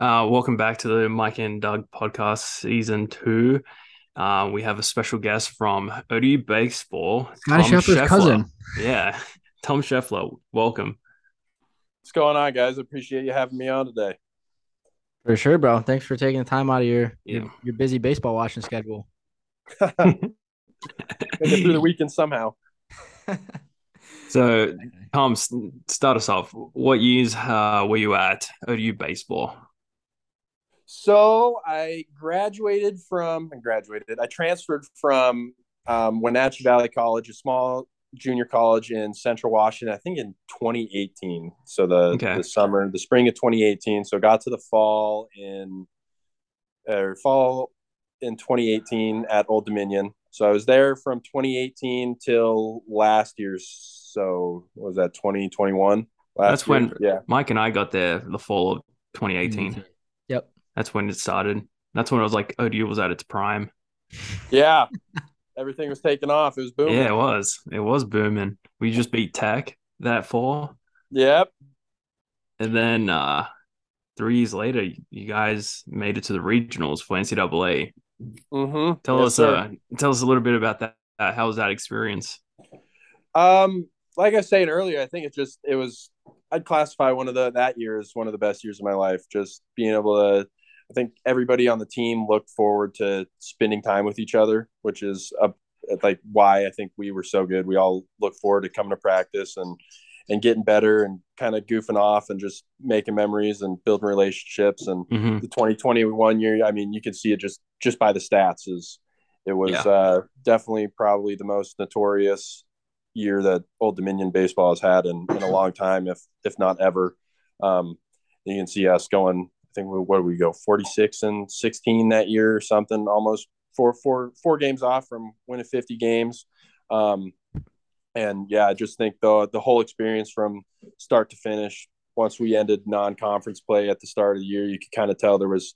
Uh, welcome back to the Mike and Doug podcast, season two. Uh, we have a special guest from ODU Baseball, Scottie Tom Scheffler's Scheffler. cousin. Yeah, Tom Scheffler. Welcome. What's going on, guys? Appreciate you having me on today. For sure, bro. Thanks for taking the time out of your Yeah. your, your busy baseball watching schedule. Gotta get through the weekend somehow. So, Tom, start us off. What years uh, were you at ODU Baseball? So I graduated from I graduated. I transferred from um, Wenatchee Valley College, a small junior college in Central Washington. I think in 2018. So the Okay. the summer, the spring of 2018. So got to the fall in or fall in 2018 at Old Dominion. So I was there from 2018 till last year's. So what was that 2021? Last That's year? when- yeah. Mike and I got there the fall of 2018. Yep. That's when it started. That's when it was like ODU was at its prime. Yeah. Everything was taking off. It was booming. Yeah, it was. It was booming. We just beat Tech that fall. Yep. And then uh three years later, you guys made it to the regionals for NCAA. Mm-hmm. Tell us uh tell us a little bit about that. Uh, how was that experience? um, like I was saying earlier, I think it just it was I'd classify one of the that year as one of the best years of my life. Just being able to I think everybody on the team looked forward to spending time with each other, which is a, like why I think we were so good. We all look forward to coming to practice and and getting better and kind of goofing off and just making memories and building relationships and hmm the 2021 year i mean you can see it just just by the stats is it was Yeah. uh, definitely probably the most notorious year that old dominion baseball has had in, in a long time if if not ever um, you can see us going think we, what did we go 46 and 16 that year or something almost four four four games off from winning 50 games. Um, and yeah i just think the the whole experience from start to finish once we ended non-conference play at the start of the year you could kind of tell there was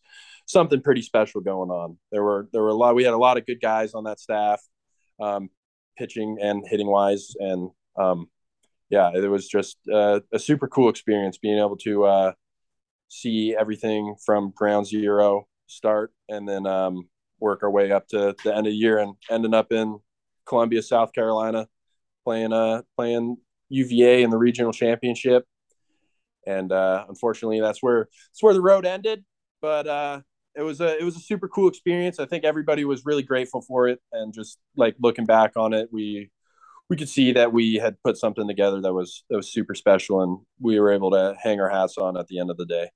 something pretty special going on. There were there were a lot we had a lot of good guys on that staff um, pitching and hitting wise and um, yeah it was just uh, a super cool experience being able to uh, see everything from ground zero start and then um, work our way up to the end of the year and ending up in columbia south carolina playing uh playing uva in the regional championship. And uh, unfortunately that's where that's where the road ended but uh, it was a it was a super cool experience. I think everybody was really grateful for it and just like looking back on it we we could see that we had put something together that was that was super special and we were able to hang our hats on at the end of the day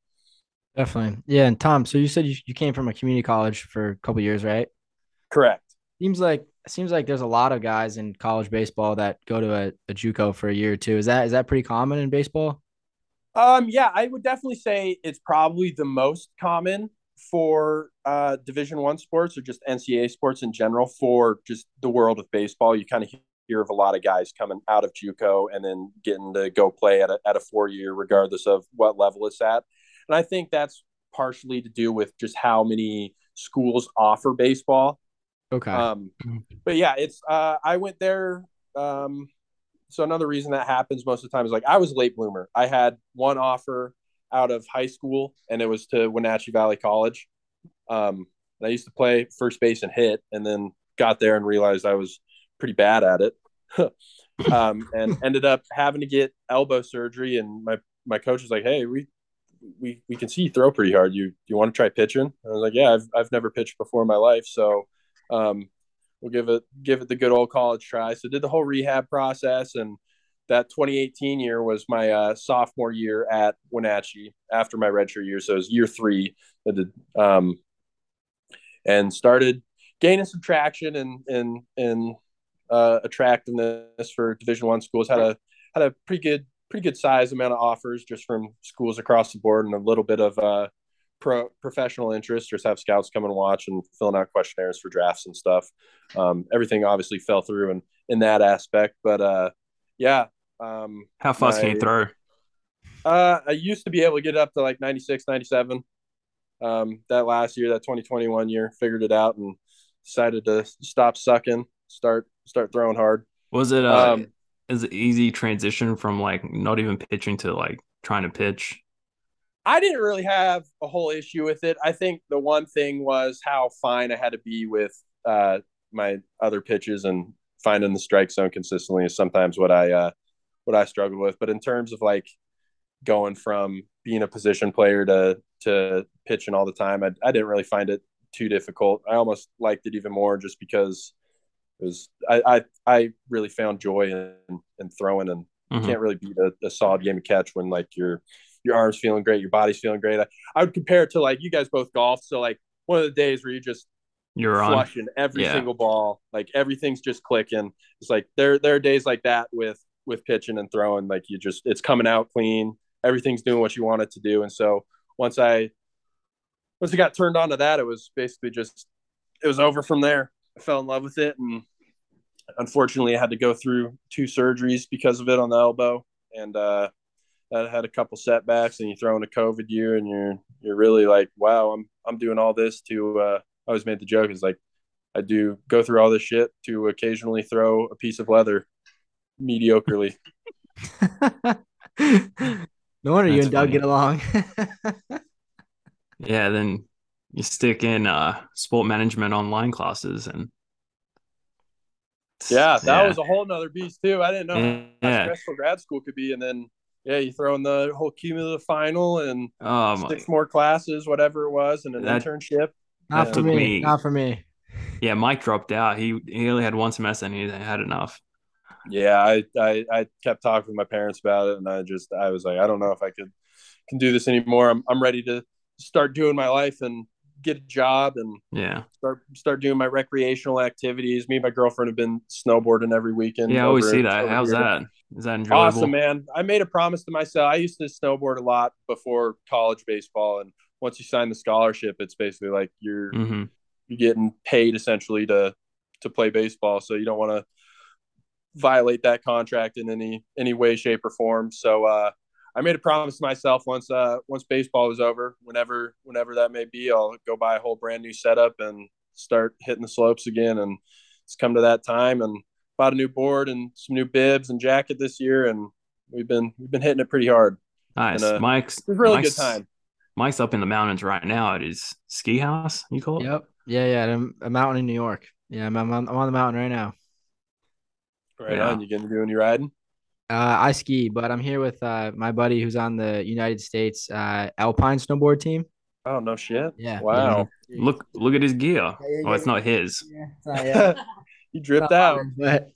Definitely. Yeah. And Tom, so you said you, you came from a community college for a couple years, right? correct Seems like seems like there's a lot of guys in college baseball that go to a, a JUCO for a year or two. Is that is that pretty common in baseball? Um, yeah, I would definitely say it's probably the most common for uh, Division One sports or just NCAA sports in general. For just the world of baseball, you kind of hear of a lot of guys coming out of JUCO and then getting to go play at a, at a four year, regardless of what level it's at. And I think that's partially to do with just how many schools offer baseball. Okay. Um, but yeah, it's uh, I went there. Um, so another reason that happens most of the time is like I was a late bloomer. I had one offer out of high school, and it was to Wenatchee Valley College. Um, and I used to play first base and hit, and then got there and realized I was pretty bad at it. um, and ended up having to get elbow surgery. And my my coach was like, "Hey, we we we can see you throw pretty hard. You you want to try pitching?" I was like, "Yeah, I've I've never pitched before in my life, so um, we'll give it give it the good old college try." So did the whole rehab process, and that 2018 year was my uh, sophomore year at Wenatchee after my redshirt year. So it was year three. I did, um, and started gaining some traction and and and uh, attractiveness for Division One schools. Had a had a pretty good pretty good size amount of offers just from schools across the board, and a little bit of uh, pro professional interest. Just have scouts come and watch and filling out questionnaires for drafts and stuff. Um, everything obviously fell through in in that aspect, but uh, yeah. Um, How fast can you throw? uh, I used to be able to get up to like 96, 97. Um, that last year, that 2021 year, figured it out and decided to stop sucking, start start throwing hard. Was it uh Um, is it easy transition from like not even pitching to like trying to pitch? I didn't really have a whole issue with it. I think the one thing was how fine I had to be with uh, my other pitches and finding the strike zone consistently is sometimes what I uh, what I struggle with. But in terms of like going from being a position player to to pitching all the time, I, I didn't really find it too difficult. I almost liked it even more just because it was I I, I really found joy in, in throwing and mm-hmm. can't really beat a, a solid game of catch when like you're your arms feeling great, your body's feeling great. I, I would compare it to like you guys both golf. So like one of the days where you just you're flushing on. every yeah. single ball, like everything's just clicking. It's like there there are days like that with with pitching and throwing. Like you just it's coming out clean. Everything's doing what you want it to do. And so once I once I got turned on to that, it was basically just it was over from there. I fell in love with it and unfortunately I had to go through two surgeries because of it on the elbow. And uh that had a couple setbacks and you throw in a COVID year and you're you're really like, wow, I'm I'm doing all this to uh I always made the joke is like I do go through all this shit to occasionally throw a piece of leather mediocrely. no wonder That's you and Doug get along. yeah, then you stick in uh sport management online classes and yeah, that yeah. was a whole nother beast too. I didn't know yeah. how stressful grad school could be, and then yeah, you throw in the whole cumulative final and oh, six more classes, whatever it was, and an that, internship. Not for me. me. Not for me. Yeah, Mike dropped out. He he only had one semester and he had enough. Yeah, I, I I kept talking with my parents about it, and I just I was like, I don't know if I could can do this anymore. I'm I'm ready to start doing my life and get a job and yeah start start doing my recreational activities. Me and my girlfriend have been snowboarding every weekend. Yeah, I always see that. How's here. that? Is that enjoyable? Awesome, man. I made a promise to myself. I used to snowboard a lot before college baseball, and once you sign the scholarship, it's basically like you're mm-hmm. you're getting paid essentially to to play baseball. So you don't want to violate that contract in any any way, shape, or form. So uh, I made a promise to myself once uh once baseball was over, whenever whenever that may be, I'll go buy a whole brand new setup and start hitting the slopes again. And it's come to that time, and bought a new board and some new bibs and jacket this year, and we've been we've been hitting it pretty hard. Nice, and, uh, Mike's it's a really Mike's, good time. Mike's up in the mountains right now at his ski house. You call it? Yep. Yeah, yeah. A mountain in New York. Yeah, I'm, I'm on, I'm on the mountain right now. Right yeah. on. You gonna do any riding? Uh, I ski, but I'm here with uh, my buddy who's on the United States uh, Alpine snowboard team. Oh no shit! Yeah. Wow. Yeah. Look look at his gear. Oh, it's not his. Yeah, it's not he dripped out. But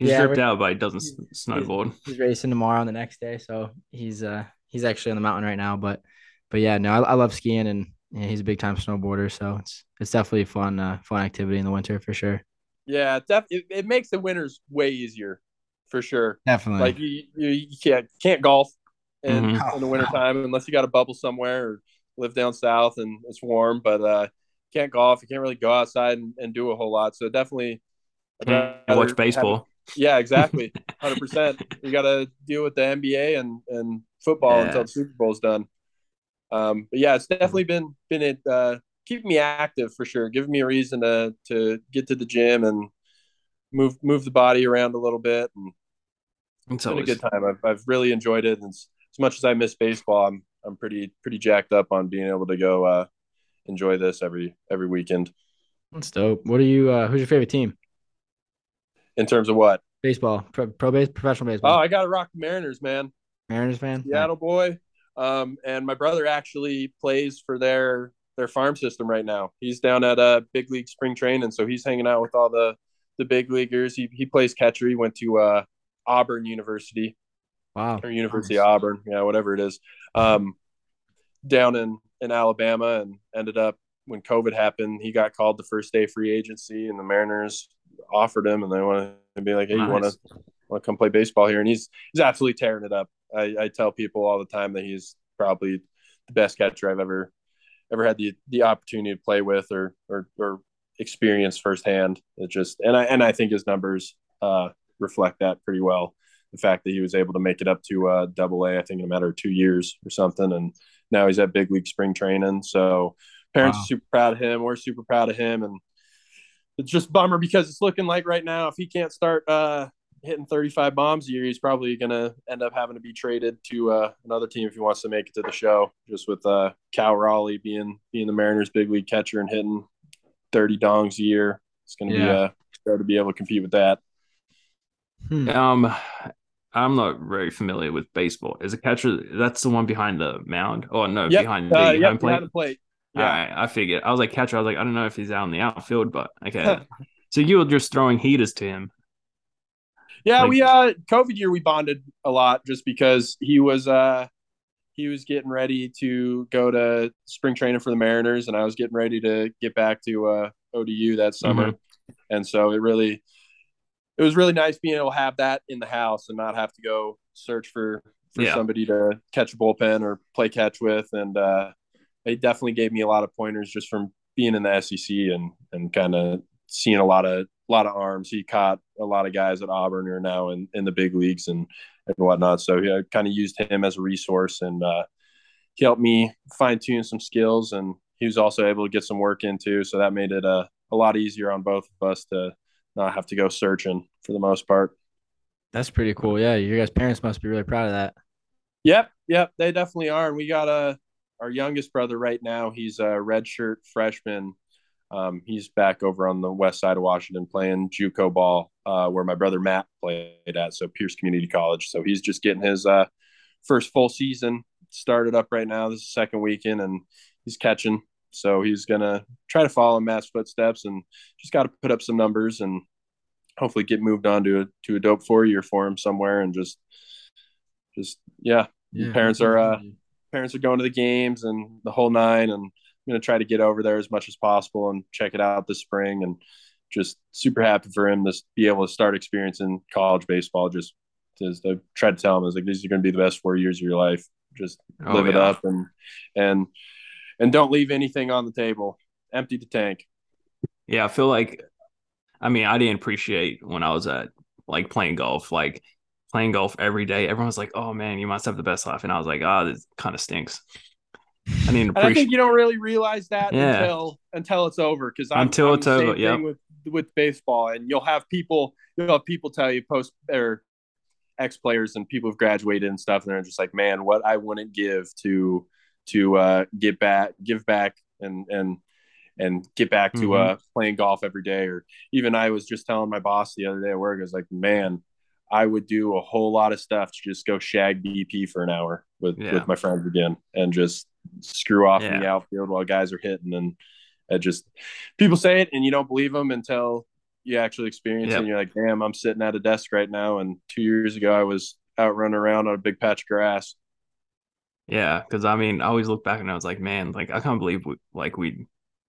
he's yeah, dripped out, but he doesn't he's, snowboard. He's, he's, racing tomorrow and the next day, so he's uh he's actually on the mountain right now. But but yeah, no, I, I love skiing and yeah, he's a big time snowboarder, so it's it's definitely a fun uh, fun activity in the winter for sure. Yeah, def- it, it makes the winters way easier for sure. Definitely. Like you, you, you can't can't golf in, mm-hmm. in the wintertime unless you got a bubble somewhere or live down south and it's warm, but uh can't golf. You can't really go outside and, and do a whole lot. So definitely watch baseball. Have, yeah, exactly. Hundred percent. You gotta deal with the NBA and, and football yeah. until the Super Bowl's done. Um, but yeah, it's definitely been been it uh keeping me active for sure, giving me a reason to to get to the gym and move move the body around a little bit and it's been a good time. I've I've really enjoyed it, and as much as I miss baseball, I'm I'm pretty pretty jacked up on being able to go uh, enjoy this every every weekend. That's dope. What are you? Uh, who's your favorite team? In terms of what? Baseball, pro, pro base, professional baseball. Oh, I got to rock the Mariners, man. Mariners fan. Seattle boy. Um, and my brother actually plays for their their farm system right now. He's down at a big league spring training, so he's hanging out with all the the big leaguers. He he plays catcher. He went to uh, Auburn University. Wow. Or University nice. of Auburn, yeah, whatever it is. Um, down in in Alabama, and ended up when COVID happened, he got called the first day free agency, and the Mariners offered him, and they want to be like, "Hey, nice. you want to want to come play baseball here?" And he's he's absolutely tearing it up. I, I tell people all the time that he's probably the best catcher I've ever ever had the the opportunity to play with or or, or experience firsthand. It just and I and I think his numbers uh, reflect that pretty well. The fact that he was able to make it up to uh, Double A, I think in a matter of two years or something, and now he's at big league spring training. So parents wow. are super proud of him. We're super proud of him, and it's just bummer because it's looking like right now if he can't start uh, hitting 35 bombs a year, he's probably going to end up having to be traded to uh, another team if he wants to make it to the show. Just with uh, Cal Raleigh being being the Mariners' big league catcher and hitting 30 dongs a year, it's going to yeah. be uh, hard to be able to compete with that. Hmm. Um, I'm not very familiar with baseball. Is a catcher that's the one behind the mound? Oh no, yep. behind the uh, yep, home plate. Behind the plate. Yeah, I figured. I was like catcher. I was like, I don't know if he's out in the outfield, but okay. so you were just throwing heaters to him. Yeah, like, we uh COVID year we bonded a lot just because he was uh he was getting ready to go to spring training for the Mariners and I was getting ready to get back to uh ODU that summer. Mm-hmm. And so it really it was really nice being able to have that in the house and not have to go search for for yeah. somebody to catch a bullpen or play catch with and uh it definitely gave me a lot of pointers just from being in the SEC and and kind of seeing a lot of a lot of arms. He caught a lot of guys at Auburn are now in, in the big leagues and and whatnot. So he kind of used him as a resource and uh, he helped me fine tune some skills and he was also able to get some work into. So that made it a, a lot easier on both of us to not have to go searching for the most part. That's pretty cool. Yeah, your guys' parents must be really proud of that. Yep, yep, they definitely are. And we got a our youngest brother right now. He's a redshirt freshman. Um, he's back over on the west side of Washington playing JUCO ball, uh, where my brother Matt played at, so Pierce Community College. So he's just getting his uh, first full season started up right now. This is second weekend, and he's catching. So he's gonna try to follow Matt's footsteps, and just got to put up some numbers, and hopefully get moved on to a to a dope four year for him somewhere, and just just yeah. yeah parents are uh, parents are going to the games and the whole nine, and I'm gonna try to get over there as much as possible and check it out this spring, and just super happy for him to be able to start experiencing college baseball. Just as I tried to tell him, I was like, these are going to be the best four years of your life. Just oh, live yeah. it up and and and don't leave anything on the table. Empty the tank. Yeah, I feel like, I mean, I didn't appreciate when I was at like playing golf, like playing golf every day. Everyone was like, "Oh man, you must have the best life," and I was like, "Oh, this kind of stinks." I mean, appreciate- I think you don't really realize that yeah. until until it's over. Because until I'm it's over, yeah. With with baseball, and you'll have people you'll have people tell you post or ex players and people who've graduated and stuff, and they're just like, "Man, what I wouldn't give to to uh, get back, give back, and and and get back to mm-hmm. uh, playing golf every day." Or even I was just telling my boss the other day at work, I was like, "Man, I would do a whole lot of stuff to just go shag BP for an hour with yeah. with my friends again and just screw off yeah. in the outfield while guys are hitting and it just people say it and you don't believe them until you actually experience yep. it and you're like damn i'm sitting at a desk right now and two years ago i was out running around on a big patch of grass yeah because i mean i always look back and i was like man like i can't believe we, like we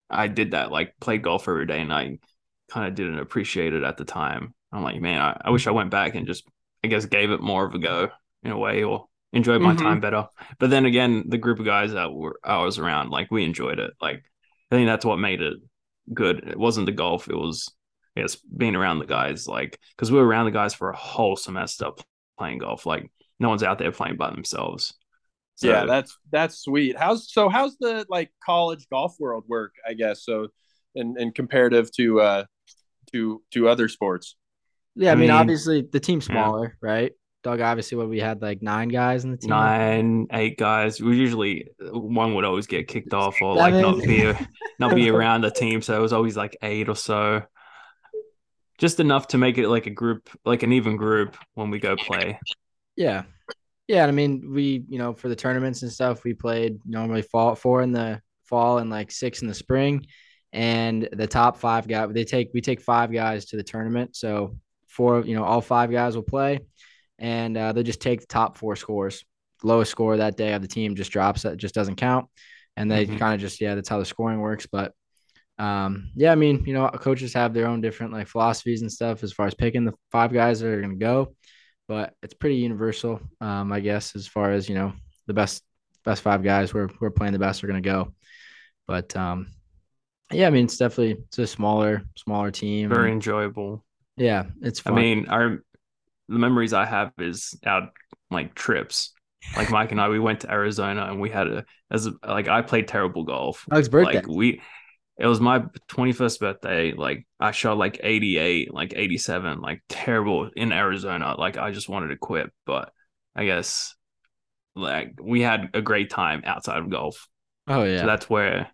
i did that like played golf every day and i kind of didn't appreciate it at the time i'm like man I, I, wish i went back and just i guess gave it more of a go in a way or enjoyed my mm-hmm. time better. But then again the group of guys that were i was around like we enjoyed it. Like i think that's what made it good. It wasn't the golf. It was I guess being around the guys like because we were around the guys for a whole semester playing golf. Like no one's out there playing by themselves. So, yeah that's that's sweet. How's so how's the like college golf world work i guess? So and and comparative to uh to to other sports. Yeah i, I mean, mean, obviously the team's smaller yeah. right Doug, obviously, what we had like nine guys in the team. Nine, eight guys. We usually one would always get kicked off or like not be not be around the team, so it was always like eight or so just enough to make it like a group, like an even group when we go play. Yeah. Yeah. I mean, we, you know, for the tournaments and stuff, we played normally fall four in the fall and like six in the spring. And the top five guys, they take, we take five guys to the tournament. So four, you know, all five guys will play and uh, they just take the top four scores. Lowest score that day of the team just drops, that just doesn't count. And they mm-hmm. kind of just, yeah, that's how the scoring works. But um, yeah, I mean, you know, coaches have their own different like philosophies and stuff as far as picking the five guys that are going to go, but it's pretty universal, um, I guess, as far as you know, the best best five guys who are playing the best are going to go. But um, yeah, I mean, it's definitely it's a smaller smaller team. Very enjoyable. Yeah, it's. Fun. I mean, our the memories I have is our like trips like Mike and I, we went to Arizona and we had a as a, like I played terrible golf. Alex birthday. Like we it was my 21st birthday. Like I shot like 88, like 87, like terrible in Arizona. Like I just wanted to quit, but I guess like we had a great time outside of golf. Oh yeah. So that's where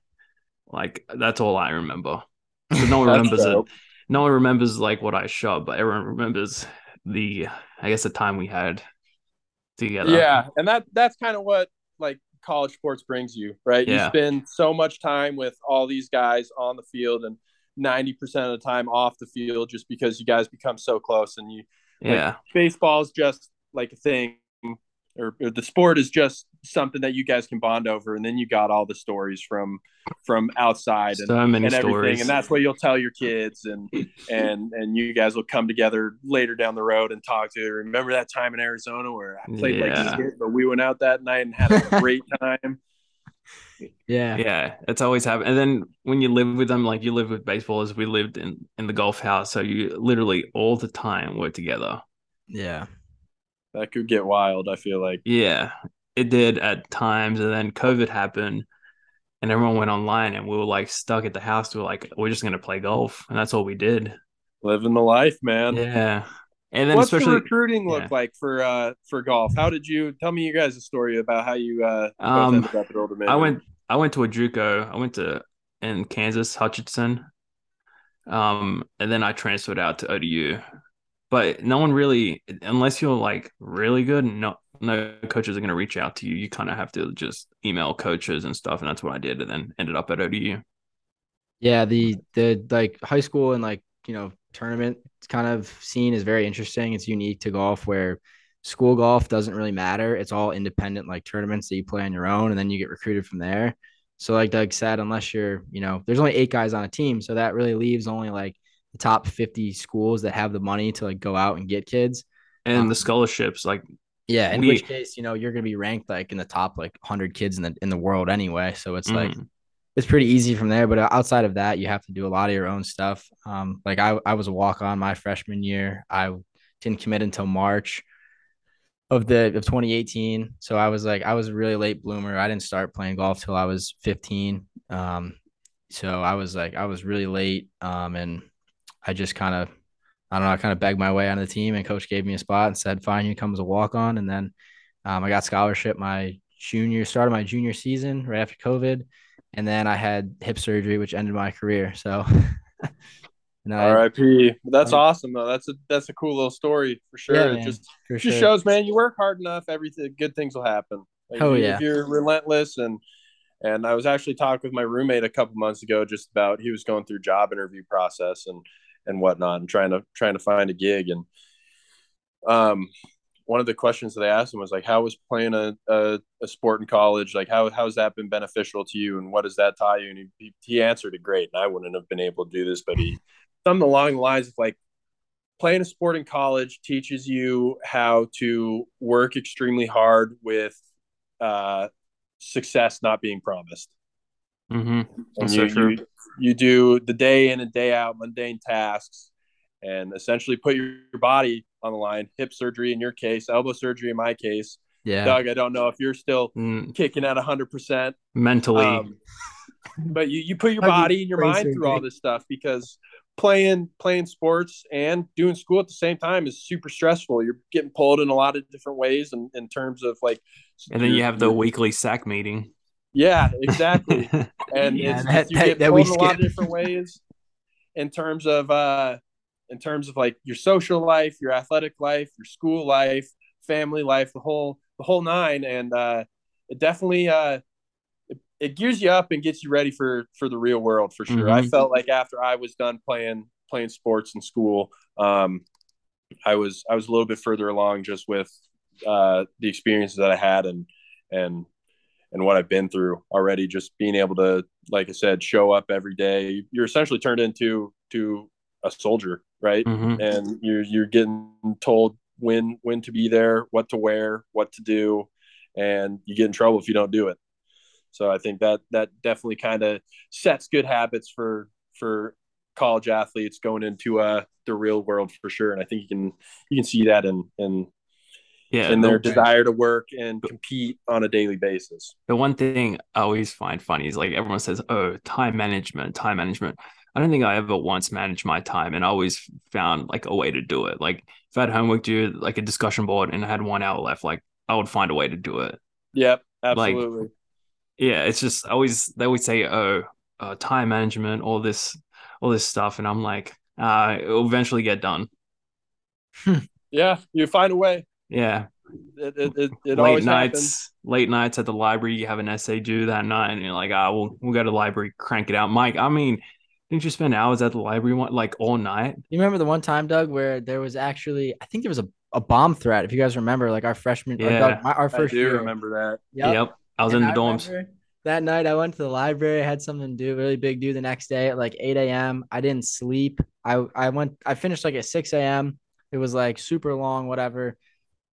like that's all I remember. No one remembers it. No one remembers like what I shot, but everyone remembers the I guess the time we had together. Yeah, and that that's kind of what like college sports brings you, right? Yeah. You spend so much time with all these guys on the field and 90% of the time off the field just because you guys become so close and you yeah. Like, baseball is just like a thing or, or, the sport is just something that you guys can bond over and then you got all the stories from from outside and, so and everything stories. and that's what you'll tell your kids and and and you guys will come together later down the road and talk to remember that time in arizona where i played yeah. like shit but we went out that night and had a great time yeah yeah it's always happened and then when you live with them like you live with baseballers we lived in in the golf house so you literally all the time were together yeah that could get wild. I feel like. Yeah, it did at times, and then COVID happened, and everyone went online, and we were like stuck at the house. We were like, we're just gonna play golf, and that's all we did. Living the life, man. Yeah. And then What's especially the recruiting look yeah. like for uh for golf? How did you tell me you guys a story about how you uh um, I went I went to a JUCO. I went to in Kansas Hutchinson. Um and then I transferred out to ODU but no one really unless you're like really good no no coaches are going to reach out to you. You kind of have to just email coaches and stuff and that's what i did and then ended up at odu yeah the the like high school and like you know tournament kind of scene is very interesting. It's unique to golf where school golf doesn't really matter. It's all independent like tournaments that you play on your own and then you get recruited from there. So like doug said unless you're you know there's only eight guys on a team so that really leaves only like the top 50 schools that have the money to like go out and get kids. And um, the scholarships like yeah in we, which case you know you're going to be ranked like in the top like 100 kids in the in the world anyway so it's mm-hmm. like it's pretty easy from there but outside of that you have to do a lot of your own stuff. Um like i, I was a walk on my freshman year. I didn't commit until march of the of 2018 so i was like i was a really late bloomer. I didn't start playing golf till i was 15 um so i was like i was really late um and I just kind of, I don't know, I kind of begged my way on the team, and coach gave me a spot and said, "Fine, you come as a walk on." And then um, I got scholarship my junior, started my junior season right after COVID, and then I had hip surgery, which ended my career. So. R.I.P. That's I, awesome though. That's a that's a cool little story for sure. Yeah, it just for just sure. shows, man, you work hard enough, everything good things will happen. Like, oh yeah. If you're relentless and and I was actually talking with my roommate a couple months ago just about he was going through job interview process and and whatnot and trying to trying to find a gig and um one of the questions that I asked him was like, how was playing a, a, a, sport in college? Like, how, how's that been beneficial to you? And what does that tie you? And he, he answered it great. And I wouldn't have been able to do this, but he, something along the lines of like, playing a sport in college teaches you how to work extremely hard with uh, success not being promised. Mm-hmm. And you, so you, you do the day in and day out mundane tasks and essentially put your, your body on the line hip surgery in your case elbow surgery in my case. Yeah. Doug i don't know if you're still mm. kicking at 100% mentally. Um, but you, you put your body and your mind through all this stuff because playing playing sports and doing school at the same time is super stressful. You're getting pulled in a lot of different ways in, in terms of like and then you have the weekly SAAC meeting yeah, exactly. And yeah, it's, that, you that, get that we a lot of different ways in terms of uh in terms of like your social life, your athletic life, your school life, family life, the whole the whole nine. And uh it definitely uh it, it gears you up and gets you ready for for the real world for sure. Mm-hmm. I felt like after I was done playing playing sports in school, um I was I was a little bit further along just with uh the experiences that I had and and and what I've been through already. Just being able to, like I said, show up every day. You're essentially turned into to a soldier, right? Mm-hmm. And you're you're getting told when when to be there, what to wear, what to do, and you get in trouble if you don't do it. So I think that that definitely kind of sets good habits for for college athletes going into uh the real world for sure. And I think you can you can see that in in yeah, and their the, desire to work and compete on a daily basis. the one thing I always find funny is like everyone says, "Oh, time management, time management." I don't think I ever once managed my time, and I always found like a way to do it. Like if I had homework due, like a discussion board, and I had one hour left, like I would find a way to do it. Yep, Like- absolutely. Yeah, it's just always they always say, "Oh, uh, time management, all this, all this stuff," and I'm like, uh, it'll eventually get done. yeah, you find a way. Yeah, It it, it, it late always nights, happens. late nights at the library. You have an essay due that night, and you're like, "Ah, we'll we'll go to the library, crank it out." Mike, I mean, didn't you spend hours at the library one like all night? You remember the one time, Doug, where there was actually, I think there was a, a bomb threat. If you guys remember, like our freshman, or Yeah. Doug, my, our I first do year. remember that. Yep. Yep, I was And in the I dorms. That night, I went to the library. I had something to do, really big do the next day at like 8 a.m. I didn't sleep. I I went. I finished like at 6 a.m. It was like super long, whatever.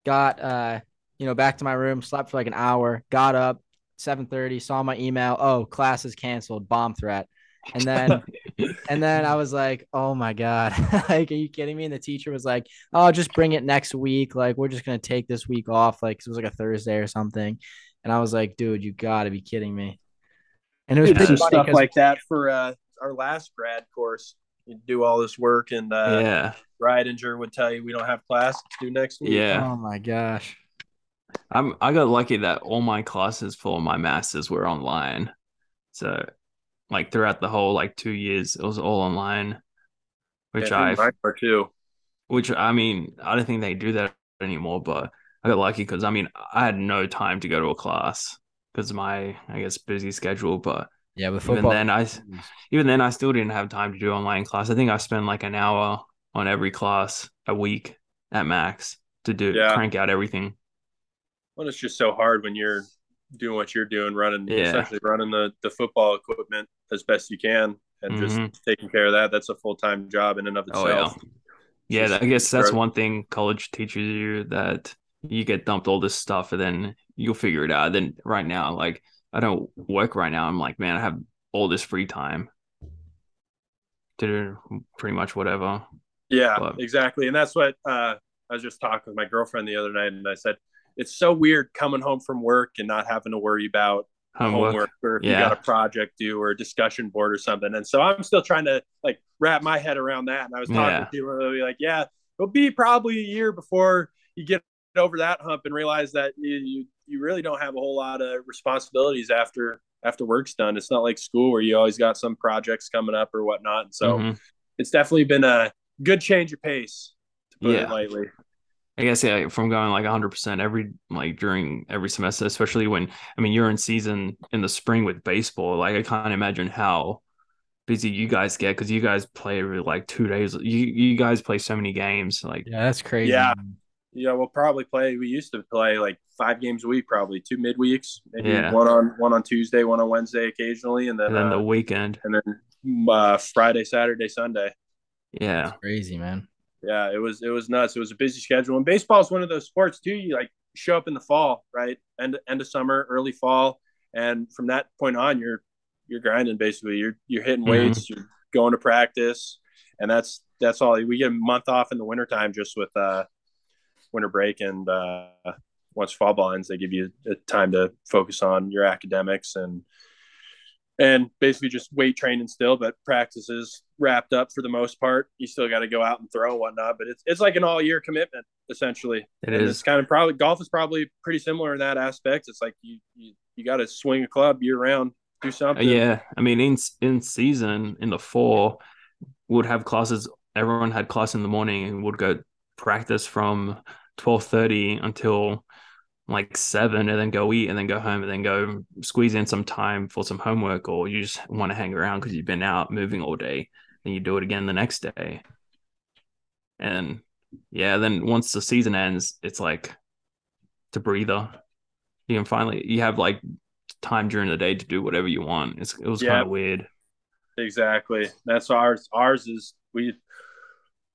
Got uh, you know, back to my room, slept for like an hour. Got up 7:30, saw my email. Oh, class is canceled. Bomb threat. And then and then I was like, oh my God. like, are you kidding me? And the teacher was like, oh, just bring it next week. Like, we're just going to take this week off. Like, 'cause it was like a Thursday or something. And I was like, dude, you got to be kidding me. And it was We did pretty some funny stuff 'cause- like that for uh, our last grad course. You do all this work, and uh, yeah, Ridinger would tell you we don't have class. It's due next week. yeah. Oh my gosh. I'm I got lucky that all my classes for my masters were online. So like throughout the whole like two years, it was all online. Which Yeah, I mine are too. which I mean, I don't think they do that anymore, but I got lucky because I mean I had no time to go to a class because my I guess busy schedule. But Yeah, with even then I even then I still didn't have time to do online class. I think I spent like an hour on every class a week at max to do Yeah. crank out everything. Well, it's just so hard when you're doing what you're doing, running Yeah. essentially running the the football equipment as best you can, and Mhm. just taking care of that. That's a full time job in and of Oh yeah. itself. Yeah, I guess that's one thing college teaches you that you get dumped all this stuff and then you'll figure it out. Then right now, like I don't work right now. I'm like, man, I have all this free time to do pretty much whatever. Yeah, exactly. And that's what uh, I was just talking with my girlfriend the other night, and I said it's so weird coming home from work and not having to worry about Homework. homework, or if you got a project due or a discussion board or something. And so I'm still trying to like wrap my head around that. And I was talking Yeah. to people, and they'll be like, "Yeah, it'll be probably a year before you get over that hump and realize that you you, you really don't have a whole lot of responsibilities after after work's done. It's not like school where you always got some projects coming up or whatnot. And so Mhm. it's definitely been a good change of pace, to put Yeah. it lightly. I guess yeah, from going like 100% every like during every semester, especially when I mean you're in season in the spring with baseball. Like I can't imagine how busy you guys get because you guys play every like two days. You you guys play so many games. Like Yeah, that's crazy. Yeah. Yeah, we'll probably play. We used to play like five games a week, probably two midweeks, maybe Yeah. one on one on Tuesday, one on Wednesday, occasionally, and then and then uh, the weekend. and then uh, Friday, Saturday, Sunday. Yeah. Crazy, man. Yeah, it was it was nuts. It was a busy schedule, and baseball is one of those sports too. You like show up in the fall, right? End end of summer, early fall, and from that point on, you're you're grinding basically. You're you're hitting Mhm. weights, you're going to practice, and that's that's all. We get a month off in the wintertime just with uh, winter break, and uh, once fall ball ends, they give you a time to focus on your academics and and basically just weight training still, but practice is wrapped up for the most part. You still got to go out and throw and whatnot, but it's it's like an all year commitment essentially. It and is. It's kind of probably golf is probably pretty similar in that aspect. It's like you you, you got to swing a club year round, do something. Yeah, I mean, in in season in the fall, would have classes. Everyone had class in the morning and would go practice from twelve thirty until like seven, and then go eat, and then go home, and then go squeeze in some time for some homework, or you just want to hang around because you've been out moving all day, and you do it again the next day. And yeah, then once the season ends, it's like to breather. You can finally you have like time during the day to do whatever you want. It's it was Yeah. kind of weird. Exactly. That's ours. Ours is we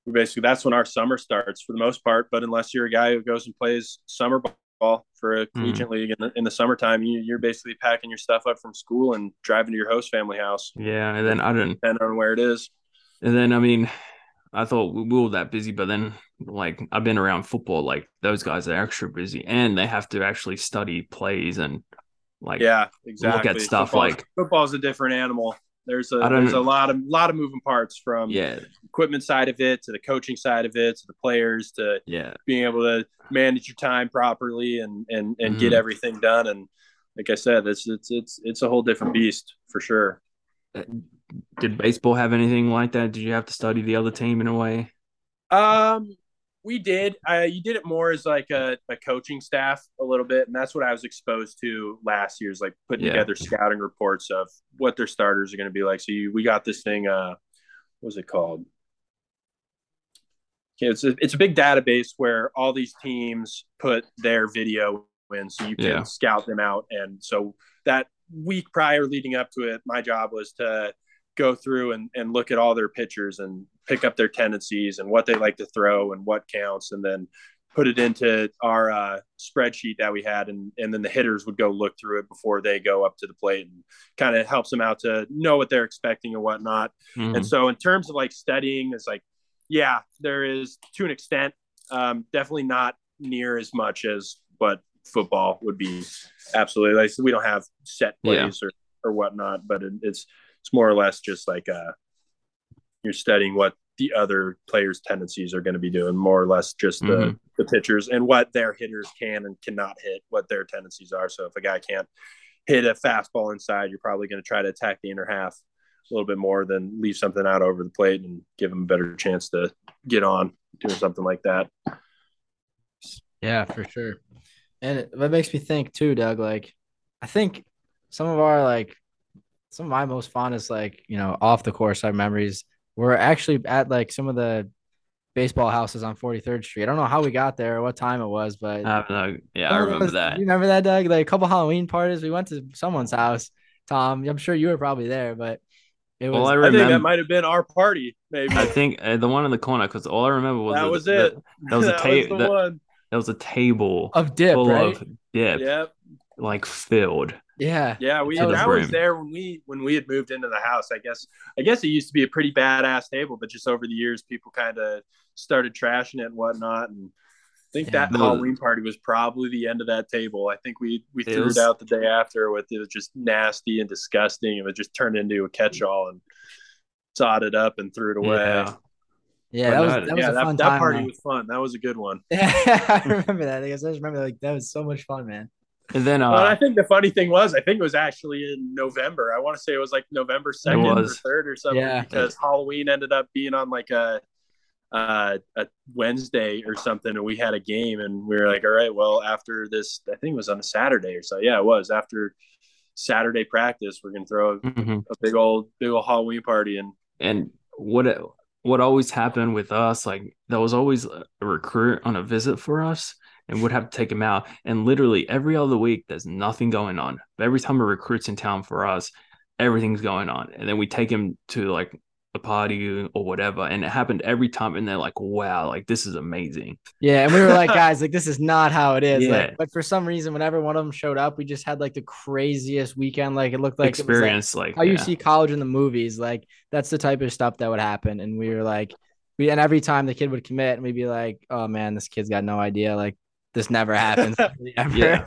we basically that's when our summer starts for the most part. But unless you're a guy who goes and plays summer ball for a hmm. collegiate league in the, in the summertime, you, you're basically packing your stuff up from school and driving to your host family house, Yeah, and then I don't. depending on where it is. And then I mean, I thought we were that busy, but then like I've been around football, like those guys are extra busy and they have to actually study plays and like yeah, exactly. look at stuff Football's- like football's a different animal. There's a there's a lot of lot of moving parts from yeah, equipment side of it to the coaching side of it to the players to yeah, being able to manage your time properly and and and get Mhm. everything done. And like I said, it's it's it's it's a whole different beast for sure. Did baseball have anything like that? Did you have to study the other team in a way? Um, we did. Uh, you did it more as like a, a coaching staff a little bit, and that's what I was exposed to last year's like putting Yeah. together scouting reports of what their starters are going to be like. So you, we got this thing. Uh, what was it called? It's a, it's a big database where all these teams put their video in, so you can Yeah. scout them out. And so that week prior, leading up to it, my job was to go through and, and look at all their pitchers and pick up their tendencies and what they like to throw and what counts, and then put it into our uh, spreadsheet that we had, and and then the hitters would go look through it before they go up to the plate, and kind of helps them out to know what they're expecting and whatnot. Mhm. And so, in terms of like studying, it's like, yeah, there is to an extent, um, definitely not near as much as what football would be. Absolutely, like we don't have set Yeah. plays or or whatnot, but it, it's it's more or less just like uh, you're studying what the other players' tendencies are going to be doing, more or less just the Mhm. the pitchers and what their hitters can and cannot hit, what their tendencies are. So if a guy can't hit a fastball inside, you're probably going to try to attack the inner half a little bit more than leave something out over the plate and give them a better chance to get on doing something like that. Yeah, for sure. And that makes me think too, Doug. Like, I think some of our like some of my most fondest like you know off the course side memories were actually at like some of the baseball houses on 43rd Street. I don't know how we got there or what time it was, but I don't know. Yeah, I Oh, remember was- that. You remember that, Doug? Like a couple Halloween parties. We went to someone's house. Tom, I'm sure you were probably there, but it was. Well, I I think that might have been our party, maybe. I think uh, the one in the corner because all I remember was that the- was the- it. That was a That table. the one. There was a table of dip, full right? of dip, Yep. Like filled. Yeah. Yeah, we To the that was there when we when we had moved into the house. I guess I guess it used to be a pretty badass table, but just over the years, people kind of started trashing it and whatnot. And I think Yeah. that No. Halloween party was probably the end of that table. I think we we It threw was- it out the day after with it was just nasty and disgusting. It was just turned into a catch-all and sawed it up and threw it away. Yeah. Yeah, that was that was yeah, a that, fun that time. party though. was fun. That was a good one. Yeah, I remember that. I guess I just remember like that was so much fun, man. And then uh, Well, I think the funny thing was, I think it was actually in November. I want to say it was like November second or third or something, Yeah. because Halloween ended up being on like a uh, a Wednesday or something, and we had a game, and we were like, all right, well, after this, I think it was on a Saturday or so. Yeah, it was after Saturday practice. We're gonna throw a, mhm. a big old big old Halloween party, and and what what always happened with us, like there was always a recruit on a visit for us, and would have to take him out. And literally every other week, there's nothing going on. But every time a recruit's in town for us, everything's going on. And then we take him to like a party or whatever, and it happened every time. And they're like, "Wow, like this is amazing." Yeah, and we were like, guys, like this is not how it is. Yeah. Like, but for some reason, whenever one of them showed up, we just had like the craziest weekend. Like it looked like was, like, Experience, like, how you see college in the movies. Like that's the type of stuff that would happen. And we were like, we and every time the kid would commit, and we'd be like, oh man, this kid's got no idea. Like this never happens. ever. Yeah.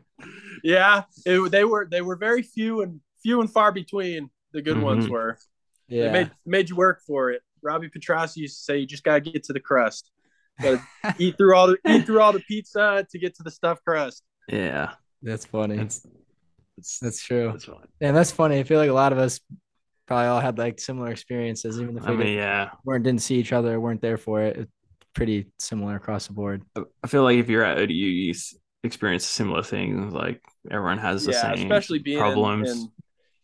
yeah, it, they were they were very few and few and far between. The good ones Mhm. were. yeah. They made made you work for it. Robbie Petrossi used to say, "You just gotta get to the crust. Gotta eat through all the eat through all the pizza to get to the stuffed crust." yeah, that's funny. it's it's That's true. that's fine. Yeah, that's funny. I feel like a lot of us probably all had like similar experiences, even if we I mean, yeah. weren't didn't see each other, weren't there for it. It's pretty similar across the board. I feel like if you're at ODU, you s- experience similar things. Like everyone has the yeah, same especially being problems. in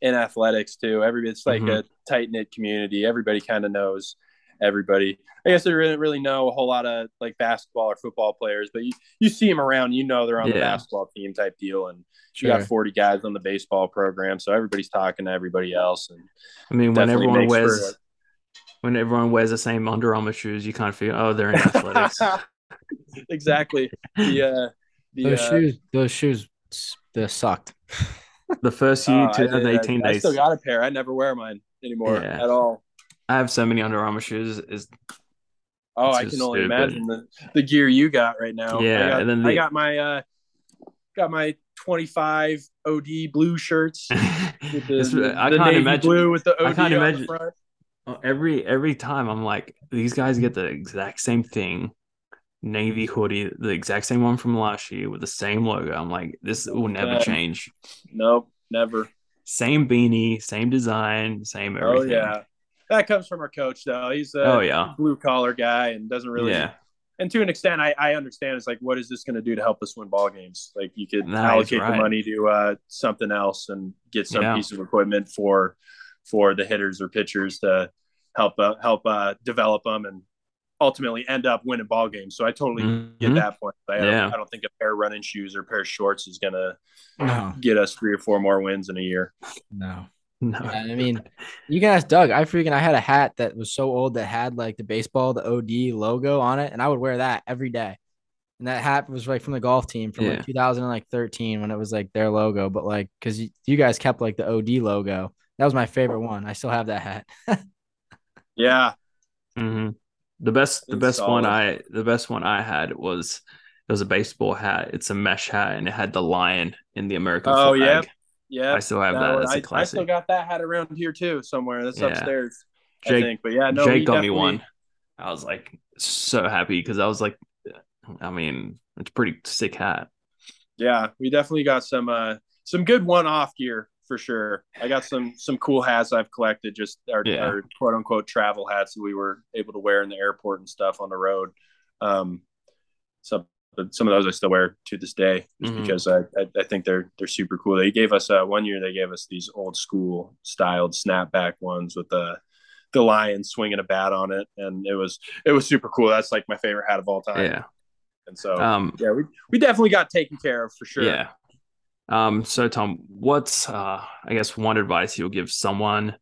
in athletics too. Every it's like Mhm. a tight knit community. Everybody kind of knows everybody. I guess they didn't really know a whole lot of like basketball or football players, but you, you see them around, you know they're on the basketball team type deal, and you got forty guys on the baseball program, so everybody's talking to everybody else. And I mean, when everyone makes for wears when everyone wears the same Under Armour shoes, you can't feel, oh, they're in athletics. exactly. The uh, the Those uh, shoes, those shoes, they sucked. the first year, I 2018 I, I days. still got a pair. I never wear mine anymore Yeah. at all. I have so many Under Armour shoes. Is Oh, I can only stupid. imagine the, the gear you got right now. Yeah, I got, and then I got my uh got my 25 OD blue shirts with the, I the can't navy imagine. blue with the I OD can't on imagine- the front. Every every time I'm like, these guys get the exact same thing, navy hoodie, the exact same one from last year with the same logo. I'm like, this will never change. Nope, never. Same beanie, same design, same everything. Oh yeah. That comes from our coach though. He's a Oh, yeah. blue collar guy and doesn't really Yeah. and to an extent I, I understand it's like what is this going to do to help us win ball games like you could he's allocate right. the money to uh, something else and get some Yeah. piece of equipment for for the hitters or pitchers to help uh, help uh, develop them and ultimately end up winning ball games so i totally get Mhm. that point I, Yeah. don't, I don't think a pair of running shoes or a pair of shorts is going to No, get us three or four more wins in a year no. No. Yeah, I mean, you can ask Doug. I freaking I had a hat that was so old that had like the baseball, the OD logo on it, and I would wear that every day. And that hat was like from the golf team from Yeah. like 2013 when it was like their logo, but like because you, you guys kept like the OD logo. That was my favorite one. I still have that hat. yeah hmm The best, the It's best one. I, the best one I had was it was a baseball hat. It's a mesh hat, and it had the lion in the American Oh, flag. yeah. yeah I still have that. one- That's I, a I classic. I still got that hat around here too somewhere that's Yeah. upstairs i Jake- think but yeah no Jake we got me one. I was like so happy because I was like, I mean, it's a pretty sick hat. yeah we definitely got some uh some good one-off gear for sure i got some some cool hats i've collected just our, Yeah. our quote unquote travel hats that we were able to wear in the airport and stuff on the road um some some of those i still wear to this day just Mhm. because I, I i think they're they're super cool they gave us uh one year they gave us these old school styled snapback ones with the the lion swinging a bat on it and it was it was super cool that's like my favorite hat of all time Yeah. and so Um. yeah we, we definitely got taken care of for sure Yeah. Um. So Tom, what's uh, I guess one advice you'll give someone,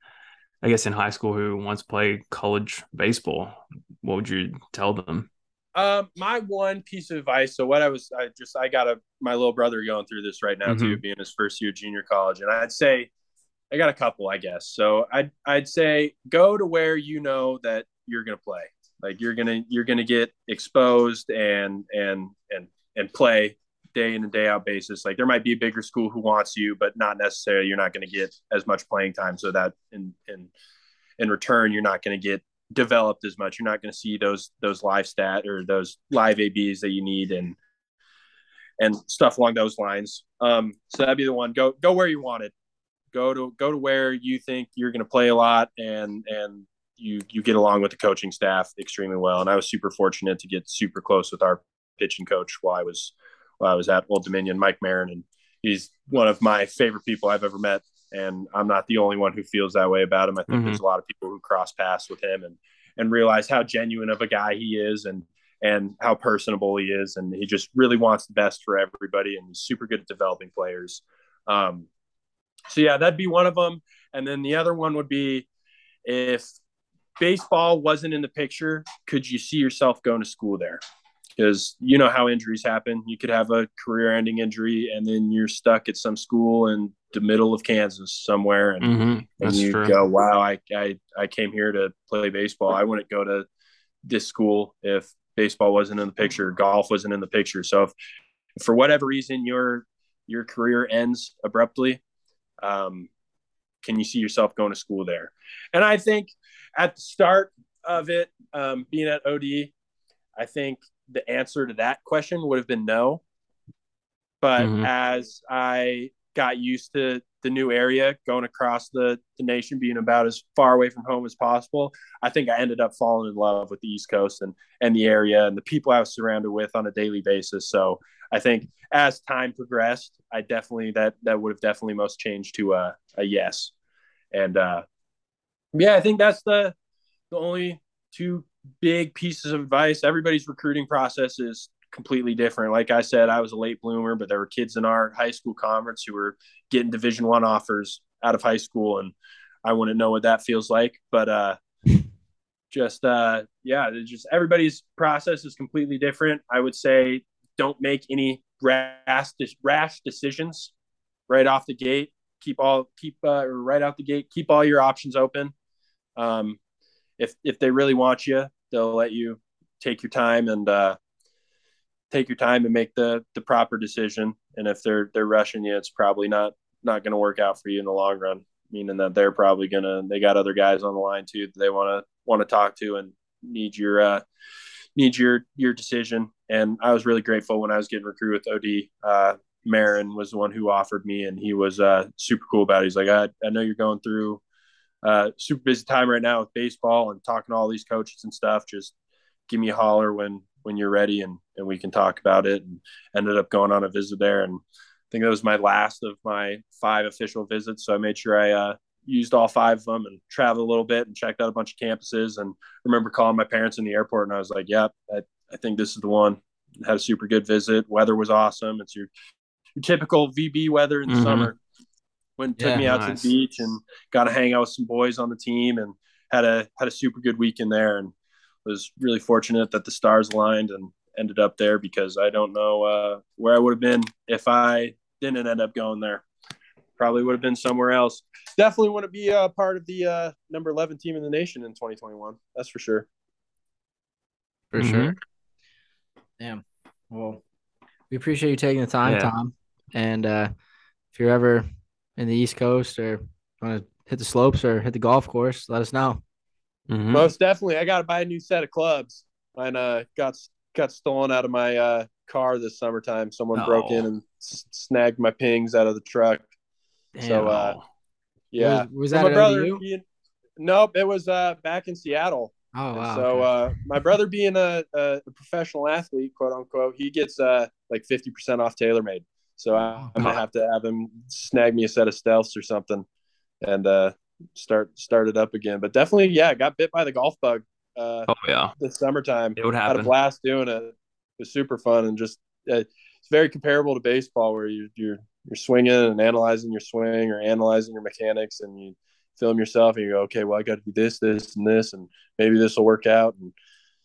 I guess in high school who wants to play college baseball? What would you tell them? Um, my one piece of advice. So what I was, I just, I got a my little brother going through this right now too, being his first year junior college, and I'd say, I got a couple, I guess. So I'd I'd say go to where you know that you're gonna play, like you're gonna you're gonna get exposed and and and and play day in and day out basis. Like there might be a bigger school who wants you, but not necessarily you're not going to get as much playing time. So that in in in return, you're not going to get developed as much. You're not going to see those those live stat or those live ABs that you need and and stuff along those lines. Um, so that'd be the one. Go go where you want it. Go to go to where you think you're going to play a lot and and you you get along with the coaching staff extremely well. And I was super fortunate to get super close with our pitching coach while I was while I was at Old Dominion, Mike Marin, and he's one of my favorite people I've ever met. And I'm not the only one who feels that way about him. I think Mhm. there's a lot of people who cross paths with him and and realize how genuine of a guy he is and and how personable he is and he just really wants the best for everybody and he's super good at developing players um, so yeah that'd be one of them and then the other one would be if baseball wasn't in the picture could you see yourself going to school there because you know how injuries happen you could have a career ending injury and then you're stuck at some school in the middle of kansas somewhere and Mm-hmm. and you true. go, wow, I, I I came here to play baseball. I wouldn't go to this school if baseball wasn't in the picture, golf wasn't in the picture. So if, if for whatever reason your your career ends abruptly, um, can you see yourself going to school there? And I think at the start of it, um, being at OD, I think the answer to that question would have been no. But Mhm. as I got used to the new area, going across the, the nation, being about as far away from home as possible, I think I ended up falling in love with the East Coast and, and the area and the people I was surrounded with on a daily basis. So I think as time progressed, I definitely that that would have definitely most changed to a, a yes. And uh, yeah, I think that's the the only two big pieces of advice. Everybody's recruiting process is completely different. Like I said, I was a late bloomer, but there were kids in our high school conference who were getting Division One offers out of high school, and I wouldn't know what that feels like. But uh, just uh, yeah, just everybody's process is completely different. I would say don't make any rash rash decisions right off the gate. Keep all keep uh, right out the gate. Keep all your options open. Um, if if they really want you, they'll let you take your time and uh, take your time and make the the proper decision. And if they're they're rushing you, it's probably not not going to work out for you in the long run. Meaning that they're probably gonna they got other guys on the line too that they want to want to talk to and need your uh, need your your decision. And I was really grateful when I was getting recruited with OD. Uh, Marin was the one who offered me, and he was uh, super cool about it. He's like, I, I know you're going through uh, super busy time right now with baseball and talking to all these coaches and stuff. Just give me a holler when when you're ready, and and we can talk about it. And ended up going on a visit there, and I think that was my last of my five official visits. So I made sure I uh, used all five of them and traveled a little bit and checked out a bunch of campuses. And I remember calling my parents in the airport, and I was like, "Yep, I, I think this is the one." Had a super good visit. Weather was awesome. It's your your typical VB weather in the mm-hmm. summer. Went took yeah, me out nice. to the beach and got to hang out with some boys on the team and had a had a super good weekend there and was really fortunate that the stars aligned and ended up there because I don't know uh, where I would have been if I didn't end up going there. Probably would have been somewhere else. Definitely want to be a part of the uh, number 11 team in the nation in 2021. That's for sure. For mm-hmm. sure. Damn. Well, we appreciate you taking the time, yeah. Tom. And uh, if you're ever in the East Coast or want to hit the slopes or hit the golf course, let us know. Mm-hmm. Most definitely. I got to buy a new set of clubs. Mine uh, got got stolen out of my uh, car this summertime. Someone oh. broke in and s- snagged my pings out of the truck. Damn. So, uh, yeah. Was, was that my brother? Being, nope, it was uh, back in Seattle. Oh wow! So uh, my brother, being a, a, professional athlete, quote unquote, he gets uh, like fifty percent off TaylorMade. So I, am gonna have to have him snag me a set of stealths or something, and uh, start start it up again. But definitely, yeah, got bit by the golf bug. Uh, oh yeah, this summertime. It would happen. Had a blast doing it. It was super fun and just uh, it's very comparable to baseball, where you, you're you're swinging and analyzing your swing or analyzing your mechanics, and you film yourself and you go, okay, well, I got to do this, this, and this, and maybe this will work out. And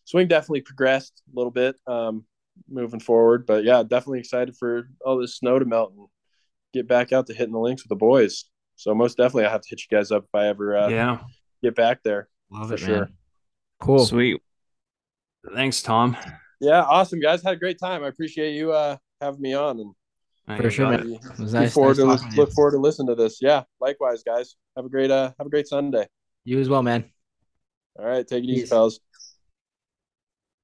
swing definitely progressed a little bit. Um, moving forward. But yeah, definitely excited for all this snow to melt and get back out to hitting the links with the boys. So most definitely, I have to hit you guys up if I ever uh, yeah get back there. Love it, sure. Man. Cool, sweet. Thanks, Tom. Yeah, awesome, guys. Had a great time. I appreciate you uh, having me on and for sure, man. It was nice, forward nice to look forward to listen to this. Yeah, likewise, guys. Have a great uh have a great Sunday. You as well, man. All right, take it Peace. easy, fellas.